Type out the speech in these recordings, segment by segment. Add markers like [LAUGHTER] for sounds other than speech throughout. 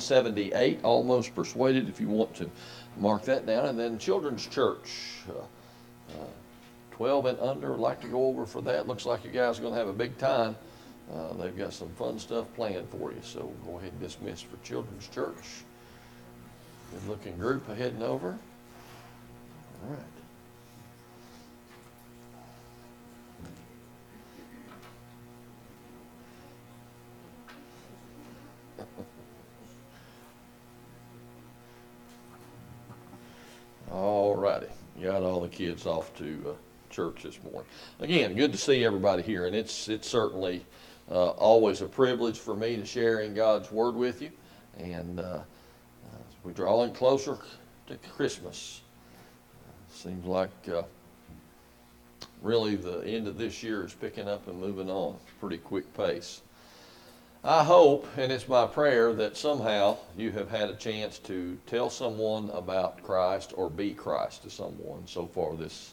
78, almost persuaded, if you want to mark that down. And then Children's Church, uh, uh, 12 and under, like to go over for that. Looks like you guys are going to have a big time. Uh, they've got some fun stuff planned for you, so go ahead and dismiss for Children's Church. Good looking group heading over. All right. Righty. Got all the kids off to uh, church this morning. Again, good to see everybody here, and it's it's certainly uh, always a privilege for me to share in God's Word with you. And uh, we're drawing closer to Christmas. Seems like uh, really the end of this year is picking up and moving on pretty quick pace. I hope, and it's my prayer, that somehow you have had a chance to tell someone about Christ or be Christ to someone so far this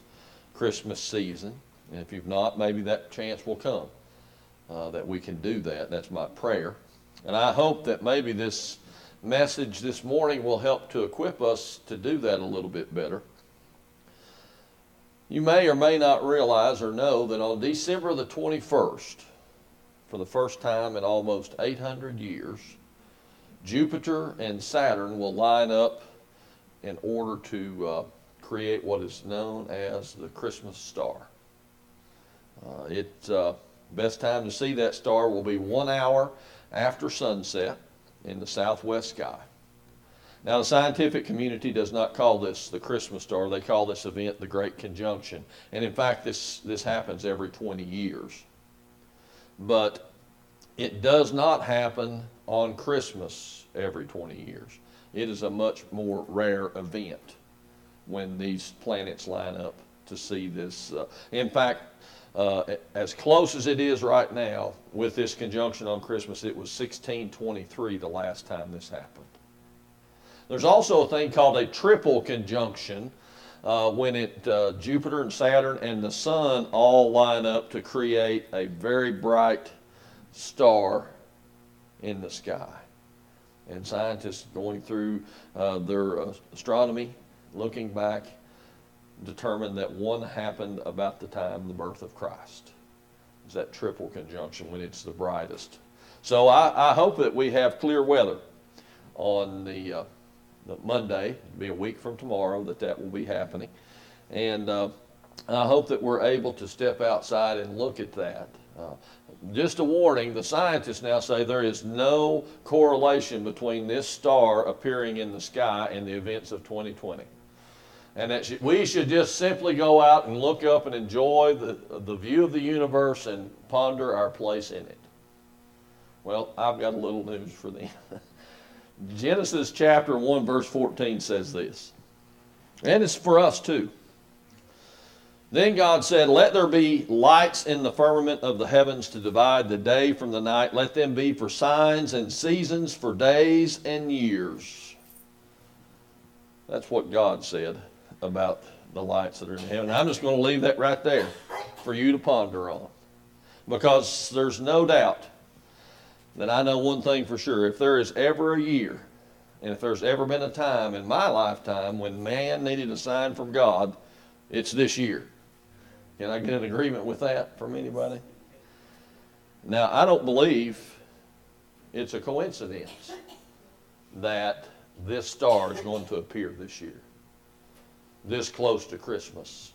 Christmas season. And if you've not, maybe that chance will come uh, that we can do that. That's my prayer. And I hope that maybe this message this morning will help to equip us to do that a little bit better. You may or may not realize or know that on December the 21st, for the first time in almost 800 years, Jupiter and Saturn will line up in order to uh, create what is known as the Christmas star. Uh, uh, best time to see that star will be one hour after sunset in the southwest sky. Now, the scientific community does not call this the Christmas star. They call this event the Great Conjunction. And in fact, this, this happens every 20 years but it does not happen on Christmas every 20 years. It is a much more rare event when these planets line up to see this. Uh, in fact, uh, as close as it is right now with this conjunction on Christmas, it was 1623 the last time this happened. There's also a thing called a triple conjunction uh, when it uh, Jupiter and Saturn and the Sun all line up to create a very bright star in the sky. And scientists going through uh, their uh, astronomy, looking back, determined that one happened about the time of the birth of Christ. Is that triple conjunction when it's the brightest. So I, I hope that we have clear weather on the, Monday, be a week from tomorrow, that that will be happening. And uh, I hope that we're able to step outside and look at that. Uh, just a warning, the scientists now say there is no correlation between this star appearing in the sky and the events of 2020. And that we should just simply go out and look up and enjoy the, the view of the universe and ponder our place in it. Well, I've got a little news for them. [LAUGHS] Genesis chapter 1, verse 14 says this, and it's for us too. Then God said, Let there be lights in the firmament of the heavens to divide the day from the night. Let them be for signs and seasons, for days and years. That's what God said about the lights that are in heaven. I'm just going to leave that right there for you to ponder on. Because there's no doubt that I know one thing for sure. If there is ever a year, and if there's ever been a time in my lifetime when man needed a sign from God, it's this year. Can I get an agreement with that from anybody? Now, I don't believe it's a coincidence that this star is going to appear this year, this close to Christmas.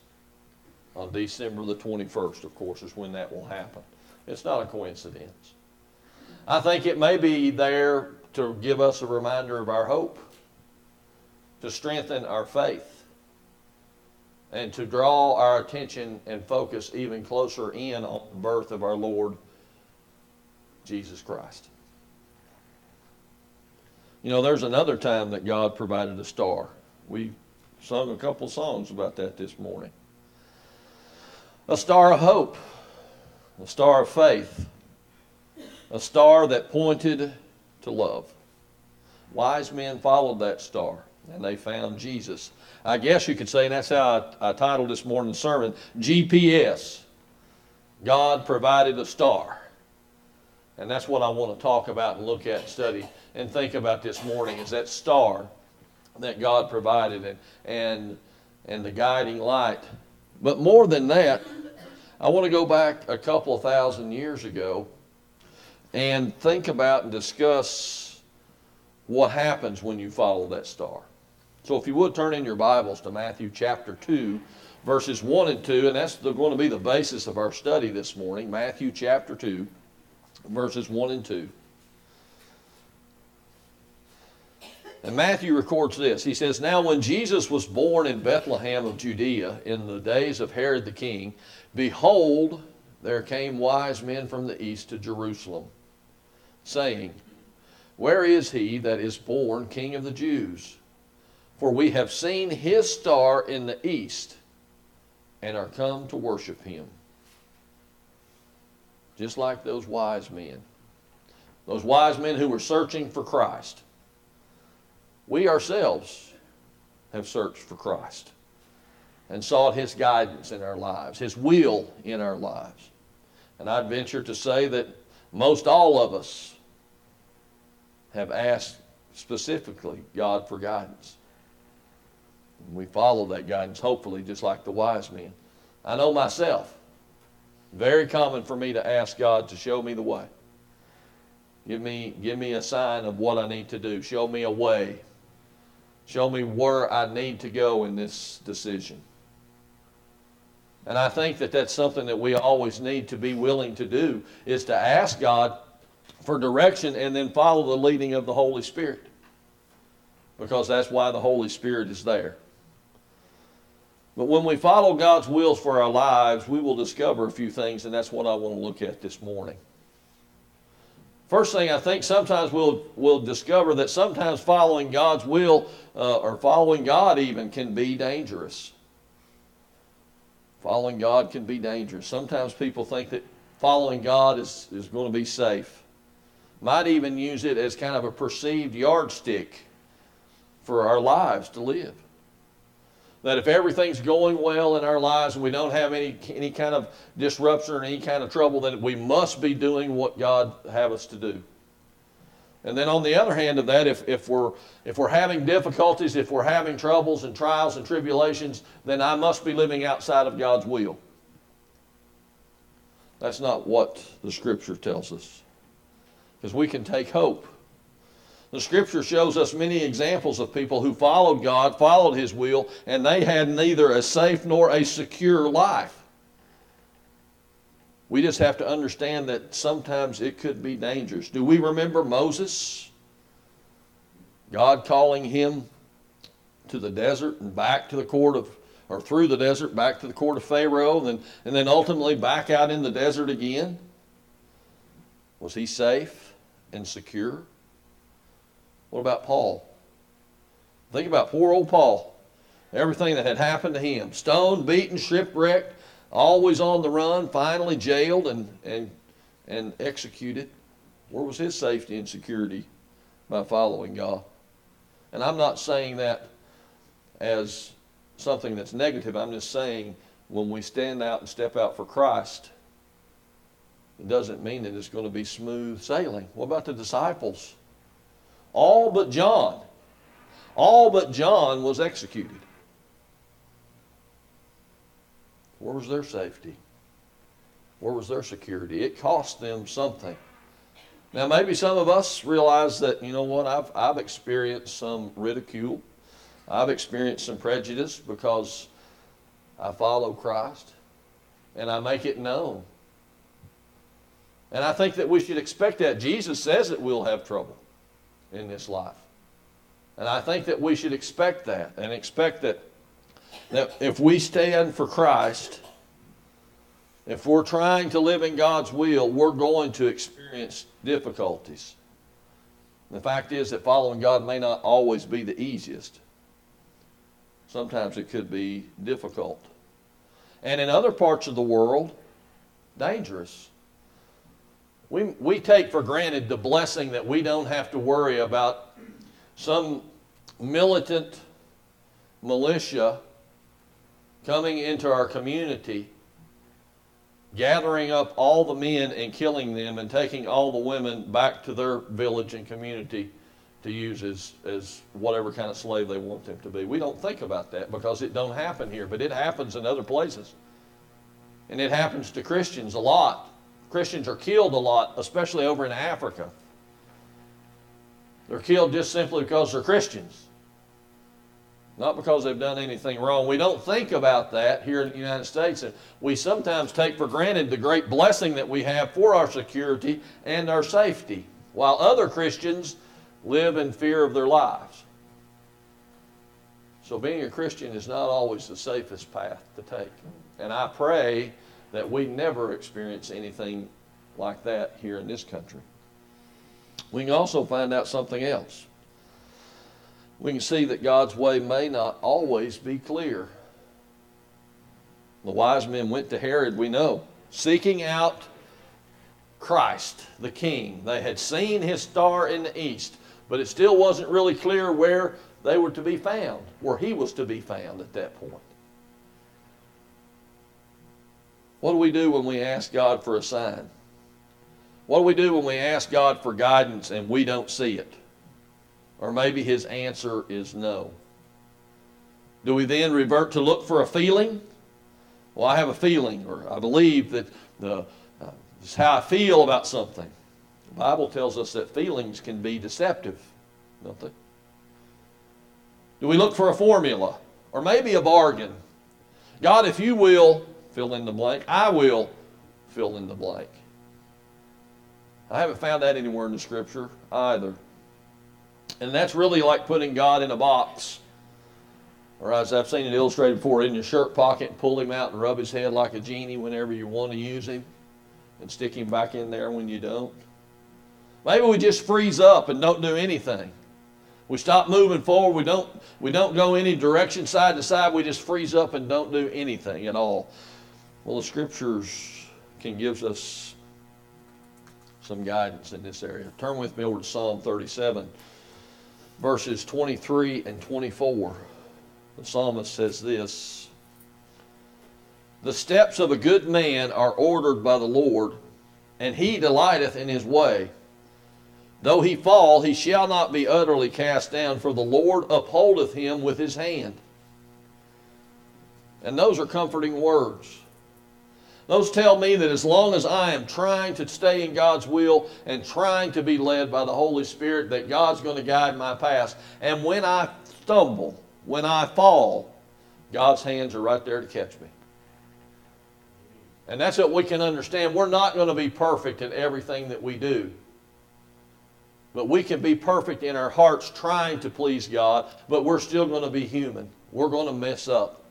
On December the 21st, of course, is when that will happen. It's not a coincidence. I think it may be there to give us a reminder of our hope, to strengthen our faith and to draw our attention and focus even closer in on the birth of our Lord Jesus Christ. You know, there's another time that God provided a star. We sung a couple songs about that this morning. A star of hope, a star of faith, a star that pointed to love. Wise men followed that star and they found Jesus. I guess you could say, and that's how I, I titled this morning's sermon GPS. God provided a star And that's what I want to talk about and look at study and think about this morning is that star that God provided and, and, and the guiding light. But more than that, I want to go back a couple of thousand years ago and think about and discuss what happens when you follow that star. So if you would turn in your Bibles to Matthew chapter 2, verses 1 and 2, and that's going to be the basis of our study this morning. Matthew chapter 2, verses 1 and 2. And Matthew records this. He says, Now when Jesus was born in Bethlehem of Judea in the days of Herod the king, behold, there came wise men from the east to Jerusalem, saying, Where is he that is born king of the Jews? For we have seen his star in the east and are come to worship him. Just like those wise men. Those wise men who were searching for Christ. We ourselves have searched for Christ and sought his guidance in our lives, his will in our lives. And I'd venture to say that most all of us have asked specifically God for guidance. And we follow that guidance, hopefully, just like the wise men. I know myself, very common for me to ask God to show me the way. Give me, give me a sign of what I need to do. Show me a way. Show me where I need to go in this decision. And I think that that's something that we always need to be willing to do is to ask God for direction and then follow the leading of the Holy Spirit. Because that's why the Holy Spirit is there. But when we follow God's wills for our lives, we will discover a few things, and that's what I want to look at this morning. First thing, I think sometimes we'll, we'll discover that sometimes following God's will uh, or following God even can be dangerous. Following God can be dangerous. Sometimes people think that following God is, is going to be safe. Might even use it as kind of a perceived yardstick for our lives to live that if everything's going well in our lives and we don't have any, any kind of disruption or any kind of trouble, then we must be doing what God have us to do. And then on the other hand of that, if, if, we're, if we're having difficulties, if we're having troubles and trials and tribulations, then I must be living outside of God's will. That's not what the Scripture tells us. Because we can take hope the scripture shows us many examples of people who followed God, followed His will, and they had neither a safe nor a secure life. We just have to understand that sometimes it could be dangerous. Do we remember Moses? God calling him to the desert and back to the court of, or through the desert, back to the court of Pharaoh, and then, and then ultimately back out in the desert again? Was he safe and secure? What about Paul? Think about poor old Paul. Everything that had happened to him stoned, beaten, shipwrecked, always on the run, finally jailed and, and, and executed. Where was his safety and security? By following God. And I'm not saying that as something that's negative. I'm just saying when we stand out and step out for Christ, it doesn't mean that it's going to be smooth sailing. What about the disciples? All but John. All but John was executed. Where was their safety? Where was their security? It cost them something. Now, maybe some of us realize that, you know what, I've, I've experienced some ridicule. I've experienced some prejudice because I follow Christ and I make it known. And I think that we should expect that. Jesus says that we'll have trouble in this life. And I think that we should expect that and expect that, that if we stand for Christ, if we're trying to live in God's will, we're going to experience difficulties. The fact is that following God may not always be the easiest. Sometimes it could be difficult. And in other parts of the world, dangerous. We, we take for granted the blessing that we don't have to worry about some militant militia coming into our community gathering up all the men and killing them and taking all the women back to their village and community to use as, as whatever kind of slave they want them to be. We don't think about that because it don't happen here, but it happens in other places. And it happens to Christians a lot. Christians are killed a lot, especially over in Africa. They're killed just simply because they're Christians, not because they've done anything wrong. We don't think about that here in the United States, and we sometimes take for granted the great blessing that we have for our security and our safety, while other Christians live in fear of their lives. So, being a Christian is not always the safest path to take. And I pray that we never experience anything like that here in this country. We can also find out something else. We can see that God's way may not always be clear. The wise men went to Herod, we know, seeking out Christ, the king. They had seen his star in the east, but it still wasn't really clear where they were to be found, where he was to be found at that point. What do we do when we ask God for a sign? What do we do when we ask God for guidance and we don't see it? Or maybe his answer is no. Do we then revert to look for a feeling? Well, I have a feeling, or I believe that the, uh, is how I feel about something. The Bible tells us that feelings can be deceptive, don't they? Do we look for a formula or maybe a bargain? God, if you will fill in the blank, I will fill in the blank. I haven't found that anywhere in the scripture either. And that's really like putting God in a box. Or as I've seen it illustrated before, in your shirt pocket pull him out and rub his head like a genie whenever you want to use him and stick him back in there when you don't. Maybe we just freeze up and don't do anything. We stop moving forward. We don't, we don't go any direction side to side. We just freeze up and don't do anything at all. Well, the scriptures can give us some guidance in this area. Turn with me over to Psalm 37, verses 23 and 24. The psalmist says this The steps of a good man are ordered by the Lord, and he delighteth in his way. Though he fall, he shall not be utterly cast down, for the Lord upholdeth him with his hand. And those are comforting words. Those tell me that as long as I am trying to stay in God's will and trying to be led by the Holy Spirit, that God's going to guide my path. And when I stumble, when I fall, God's hands are right there to catch me. And that's what we can understand. We're not going to be perfect in everything that we do. But we can be perfect in our hearts trying to please God, but we're still going to be human. We're going to mess up.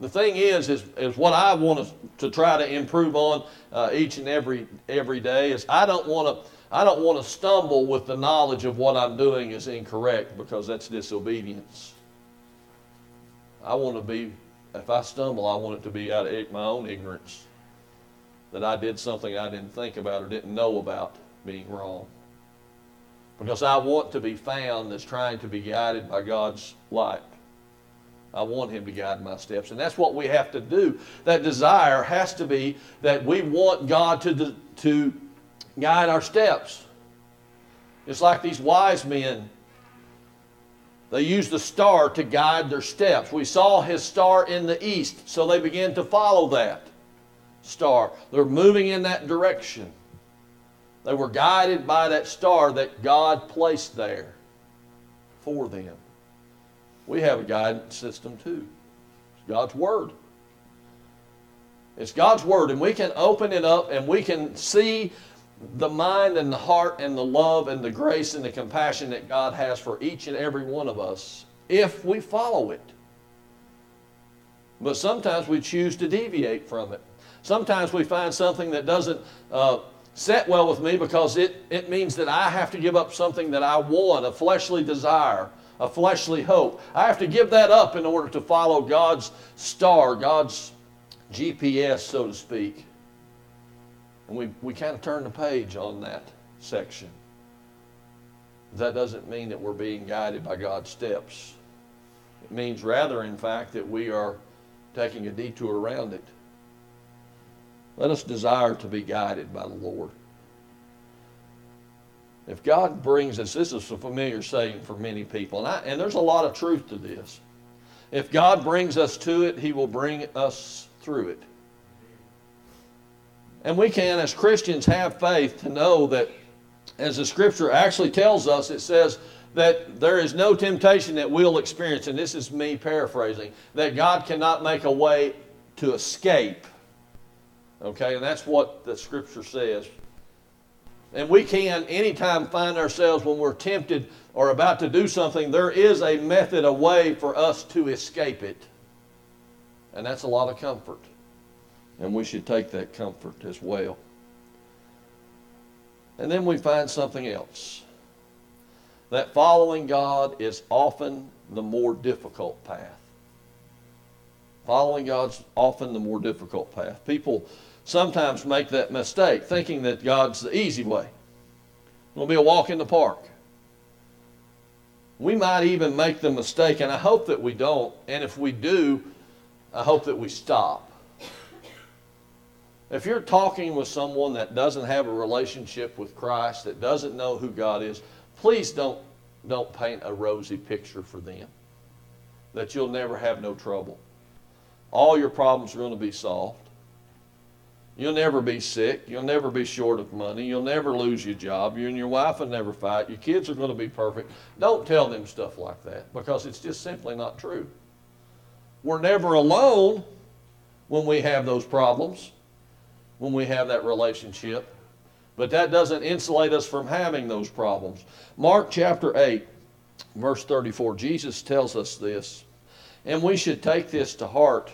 The thing is, is, is what I want to, try to improve on uh, each and every every day is I don't want to I don't want to stumble with the knowledge of what I'm doing is incorrect because that's disobedience. I want to be if I stumble, I want it to be out of my own ignorance that I did something I didn't think about or didn't know about being wrong. Because I want to be found as trying to be guided by God's light. I want him to guide my steps. And that's what we have to do. That desire has to be that we want God to, to guide our steps. It's like these wise men. They used the star to guide their steps. We saw his star in the east, so they began to follow that star. They're moving in that direction. They were guided by that star that God placed there for them we have a guidance system too. It's God's Word. It's God's Word, and we can open it up and we can see the mind and the heart and the love and the grace and the compassion that God has for each and every one of us if we follow it. But sometimes we choose to deviate from it. Sometimes we find something that doesn't uh, set well with me because it, it means that I have to give up something that I want, a fleshly desire a fleshly hope. I have to give that up in order to follow God's star, God's GPS, so to speak. And we, we kind of turn the page on that section. That doesn't mean that we're being guided by God's steps. It means rather, in fact, that we are taking a detour around it. Let us desire to be guided by the Lord. If God brings us, this is a familiar saying for many people, and, I, and there's a lot of truth to this. If God brings us to it, He will bring us through it. And we can, as Christians, have faith to know that, as the scripture actually tells us, it says that there is no temptation that we'll experience, and this is me paraphrasing, that God cannot make a way to escape. Okay, and that's what the scripture says. And we can, anytime, find ourselves when we're tempted or about to do something, there is a method, a way for us to escape it. And that's a lot of comfort. And we should take that comfort as well. And then we find something else that following God is often the more difficult path. Following God's often the more difficult path. People sometimes make that mistake, thinking that God's the easy way. It'll be a walk in the park. We might even make the mistake, and I hope that we don't, and if we do, I hope that we stop. If you're talking with someone that doesn't have a relationship with Christ, that doesn't know who God is, please don't, don't paint a rosy picture for them. That you'll never have no trouble. All your problems are going to be solved. You'll never be sick. You'll never be short of money. You'll never lose your job. You and your wife will never fight. Your kids are going to be perfect. Don't tell them stuff like that because it's just simply not true. We're never alone when we have those problems, when we have that relationship. But that doesn't insulate us from having those problems. Mark chapter 8, verse 34, Jesus tells us this, and we should take this to heart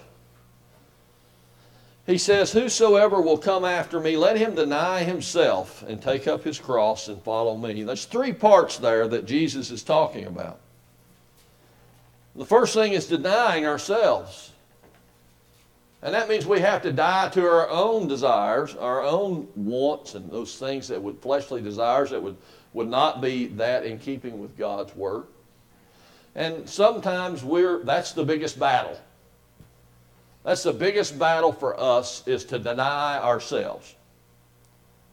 he says, Whosoever will come after me, let him deny himself and take up his cross and follow me. There's three parts there that Jesus is talking about. The first thing is denying ourselves. And that means we have to die to our own desires, our own wants, and those things that would, fleshly desires that would, would not be that in keeping with God's word. And sometimes we're, that's the biggest battle that's the biggest battle for us is to deny ourselves.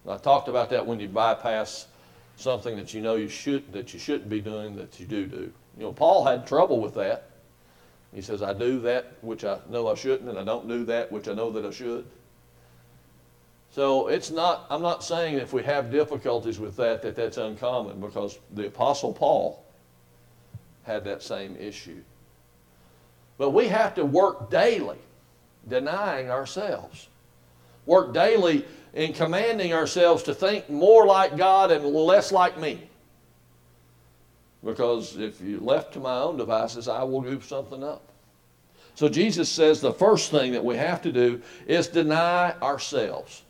I talked about that when you bypass something that you know you should that you shouldn't be doing that you do do. You know, Paul had trouble with that. He says, I do that which I know I shouldn't, and I don't do that which I know that I should. So it's not, I'm not saying if we have difficulties with that, that that's uncommon because the Apostle Paul had that same issue. But we have to work daily denying ourselves. Work daily in commanding ourselves to think more like God and less like me. Because if you left to my own devices, I will goof something up. So Jesus says the first thing that we have to do is deny ourselves.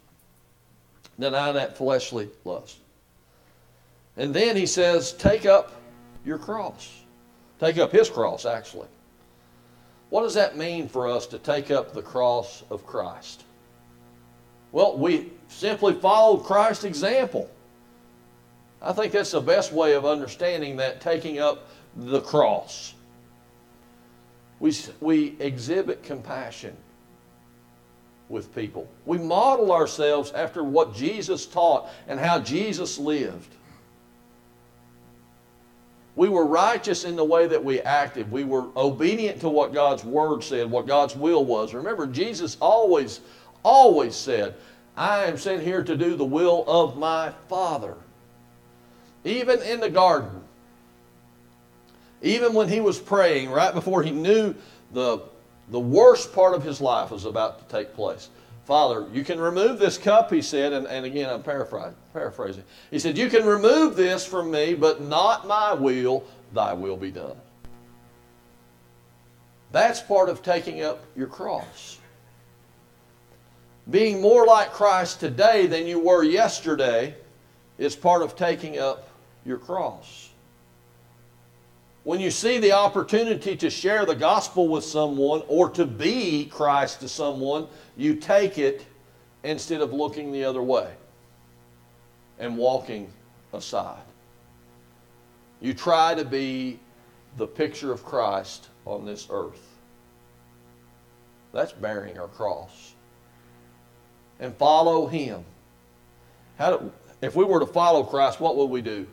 Deny that fleshly lust. And then he says, take up your cross. Take up his cross, actually. What does that mean for us to take up the cross of Christ? Well, we simply follow Christ's example. I think that's the best way of understanding that taking up the cross. We, we exhibit compassion with people. We model ourselves after what Jesus taught and how Jesus lived. We were righteous in the way that we acted. We were obedient to what God's word said, what God's will was. Remember, Jesus always, always said, I am sent here to do the will of my Father. Even in the garden, even when he was praying, right before he knew the, the worst part of his life was about to take place, Father, you can remove this cup, he said, and, and again, I'm paraphrasing, paraphrasing. He said, You can remove this from me, but not my will, thy will be done. That's part of taking up your cross. Being more like Christ today than you were yesterday is part of taking up your cross. When you see the opportunity to share the gospel with someone or to be Christ to someone, you take it instead of looking the other way and walking aside. You try to be the picture of Christ on this earth. That's bearing our cross. and follow him. How do, if we were to follow Christ, what would we do?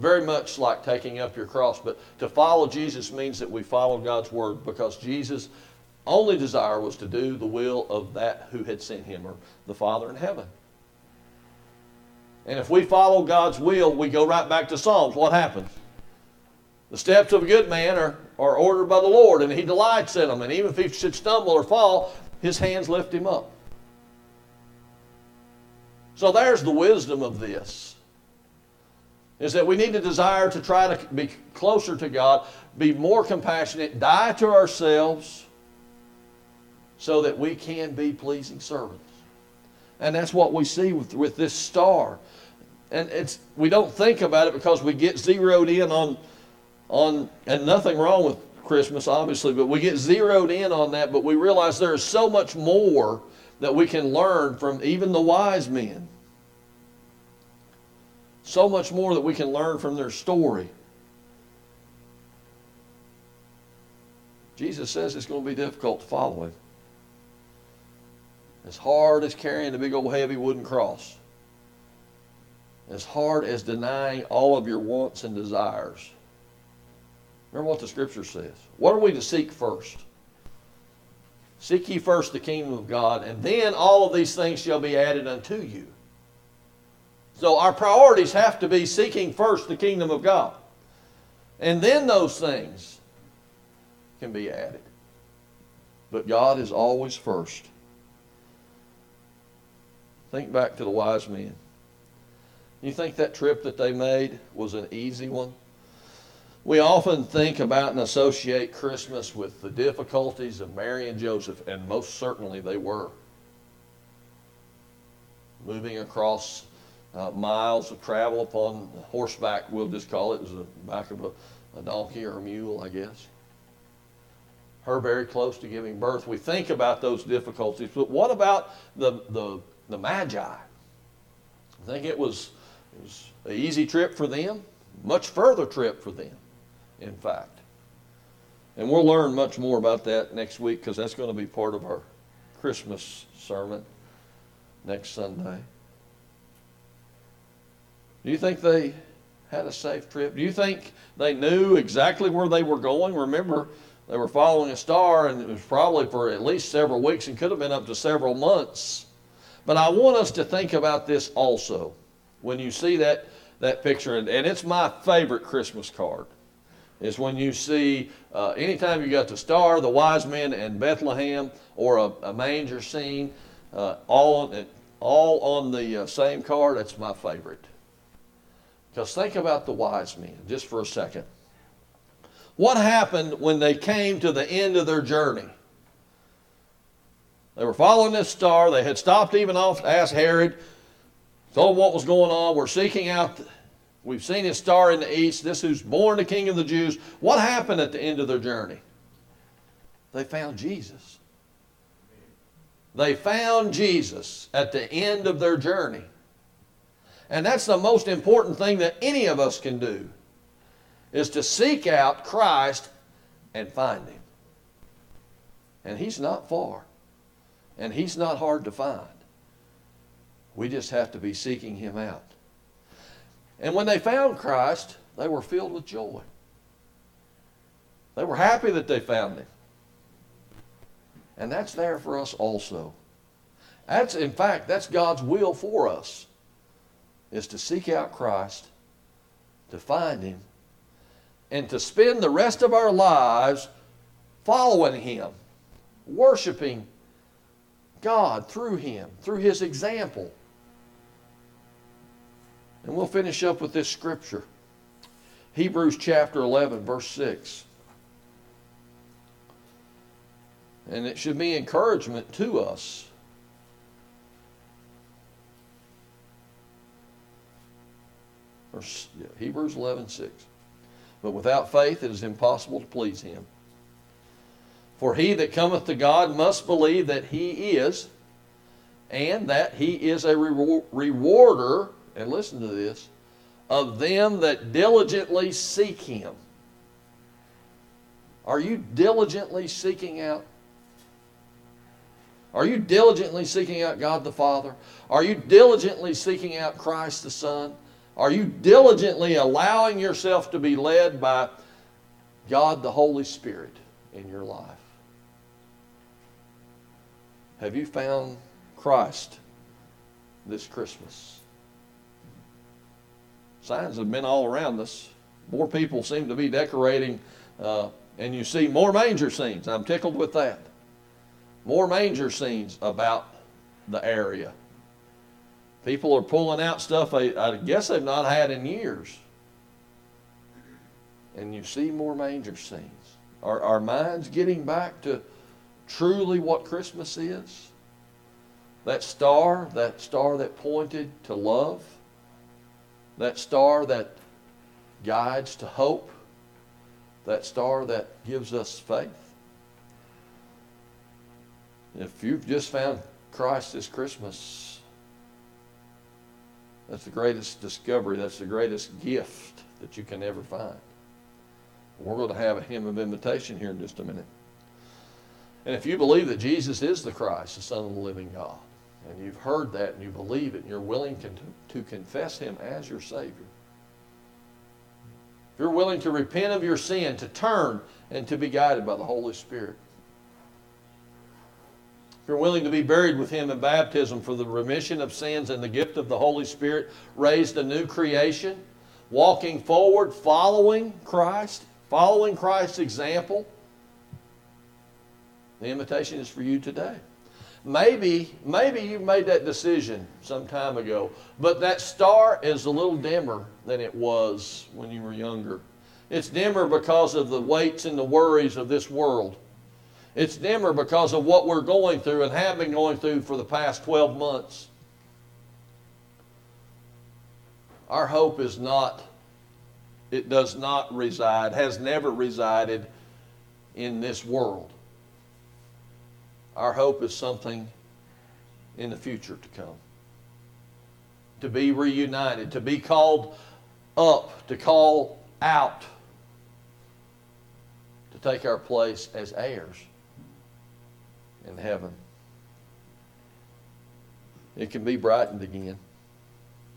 Very much like taking up your cross, but to follow Jesus means that we follow God's word because Jesus' only desire was to do the will of that who had sent him, or the Father in heaven. And if we follow God's will, we go right back to Psalms. What happens? The steps of a good man are, are ordered by the Lord, and he delights in them. And even if he should stumble or fall, his hands lift him up. So there's the wisdom of this. Is that we need to desire to try to be closer to God, be more compassionate, die to ourselves, so that we can be pleasing servants. And that's what we see with, with this star. And it's we don't think about it because we get zeroed in on on and nothing wrong with Christmas, obviously, but we get zeroed in on that, but we realize there is so much more that we can learn from even the wise men. So much more that we can learn from their story. Jesus says it's going to be difficult to follow him. As hard as carrying a big old heavy wooden cross. As hard as denying all of your wants and desires. Remember what the scripture says. What are we to seek first? Seek ye first the kingdom of God, and then all of these things shall be added unto you. So our priorities have to be seeking first the kingdom of God. And then those things can be added. But God is always first. Think back to the wise men. You think that trip that they made was an easy one? We often think about and associate Christmas with the difficulties of Mary and Joseph, and most certainly they were. Moving across uh, miles of travel upon horseback, we'll just call it, the back of a, a donkey or a mule, I guess. Her very close to giving birth. We think about those difficulties, but what about the, the the Magi. I think it was, it was an easy trip for them, much further trip for them, in fact. And we'll learn much more about that next week because that's going to be part of our Christmas sermon next Sunday. Do you think they had a safe trip? Do you think they knew exactly where they were going? Remember, they were following a star, and it was probably for at least several weeks and could have been up to several months. But I want us to think about this also when you see that, that picture, and, and it's my favorite Christmas card. Is when you see, uh, anytime you got the star, the wise men, and Bethlehem, or a, a manger scene, uh, all, on, all on the uh, same card, that's my favorite. Because think about the wise men just for a second. What happened when they came to the end of their journey? They were following this star. They had stopped even off to ask Herod, told him what was going on. We're seeking out, we've seen his star in the east. This who's born the King of the Jews. What happened at the end of their journey? They found Jesus. They found Jesus at the end of their journey. And that's the most important thing that any of us can do is to seek out Christ and find him. And he's not far. And he's not hard to find. We just have to be seeking him out. And when they found Christ, they were filled with joy. They were happy that they found him. And that's there for us also. That's in fact, that's God's will for us is to seek out Christ, to find him, and to spend the rest of our lives following him, worshiping God through him, through his example. And we'll finish up with this scripture Hebrews chapter 11, verse 6. And it should be encouragement to us. Verse, yeah, Hebrews 11, 6. But without faith it is impossible to please him. For he that cometh to God must believe that he is, and that he is a rewarder, and listen to this, of them that diligently seek him. Are you diligently seeking out Are you diligently seeking out God the Father? Are you diligently seeking out Christ the Son? Are you diligently allowing yourself to be led by God the Holy Spirit in your life? Have you found Christ this Christmas? Signs have been all around us. More people seem to be decorating, uh, and you see more manger scenes. I'm tickled with that. More manger scenes about the area. People are pulling out stuff I, I guess they've not had in years. And you see more manger scenes. Are our minds getting back to truly what Christmas is? That star, that star that pointed to love, that star that guides to hope, that star that gives us faith. If you've just found Christ this Christmas, that's the greatest discovery, that's the greatest gift that you can ever find. We're going to have a hymn of invitation here in just a minute. And if you believe that Jesus is the Christ, the Son of the living God, and you've heard that and you believe it and you're willing to, confess Him as your Savior, if you're willing to repent of your sin, to turn, and to be guided by the Holy Spirit, you're willing to be buried with Him in baptism for the remission of sins and the gift of the Holy Spirit, raised a new creation, walking forward, following Christ, following Christ's example, the invitation is for you today. Maybe, maybe you made that decision some time ago, but that star is a little dimmer than it was when you were younger. It's dimmer because of the weights and the worries of this world. It's dimmer because of what we're going through and have been going through for the past 12 months. Our hope is not, it does not reside, has never resided in this world. Our hope is something in the future to come. To be reunited, to be called up, to call out, to take our place as heirs in heaven. It can be brightened again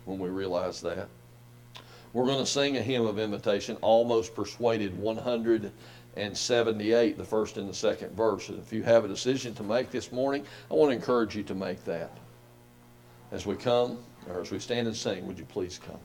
when we realize that. We're going to sing a hymn of invitation, Almost Persuaded 178, the first and the second verse. And if you have a decision to make this morning, I want to encourage you to make that. As we come, or as we stand and sing, would you please come?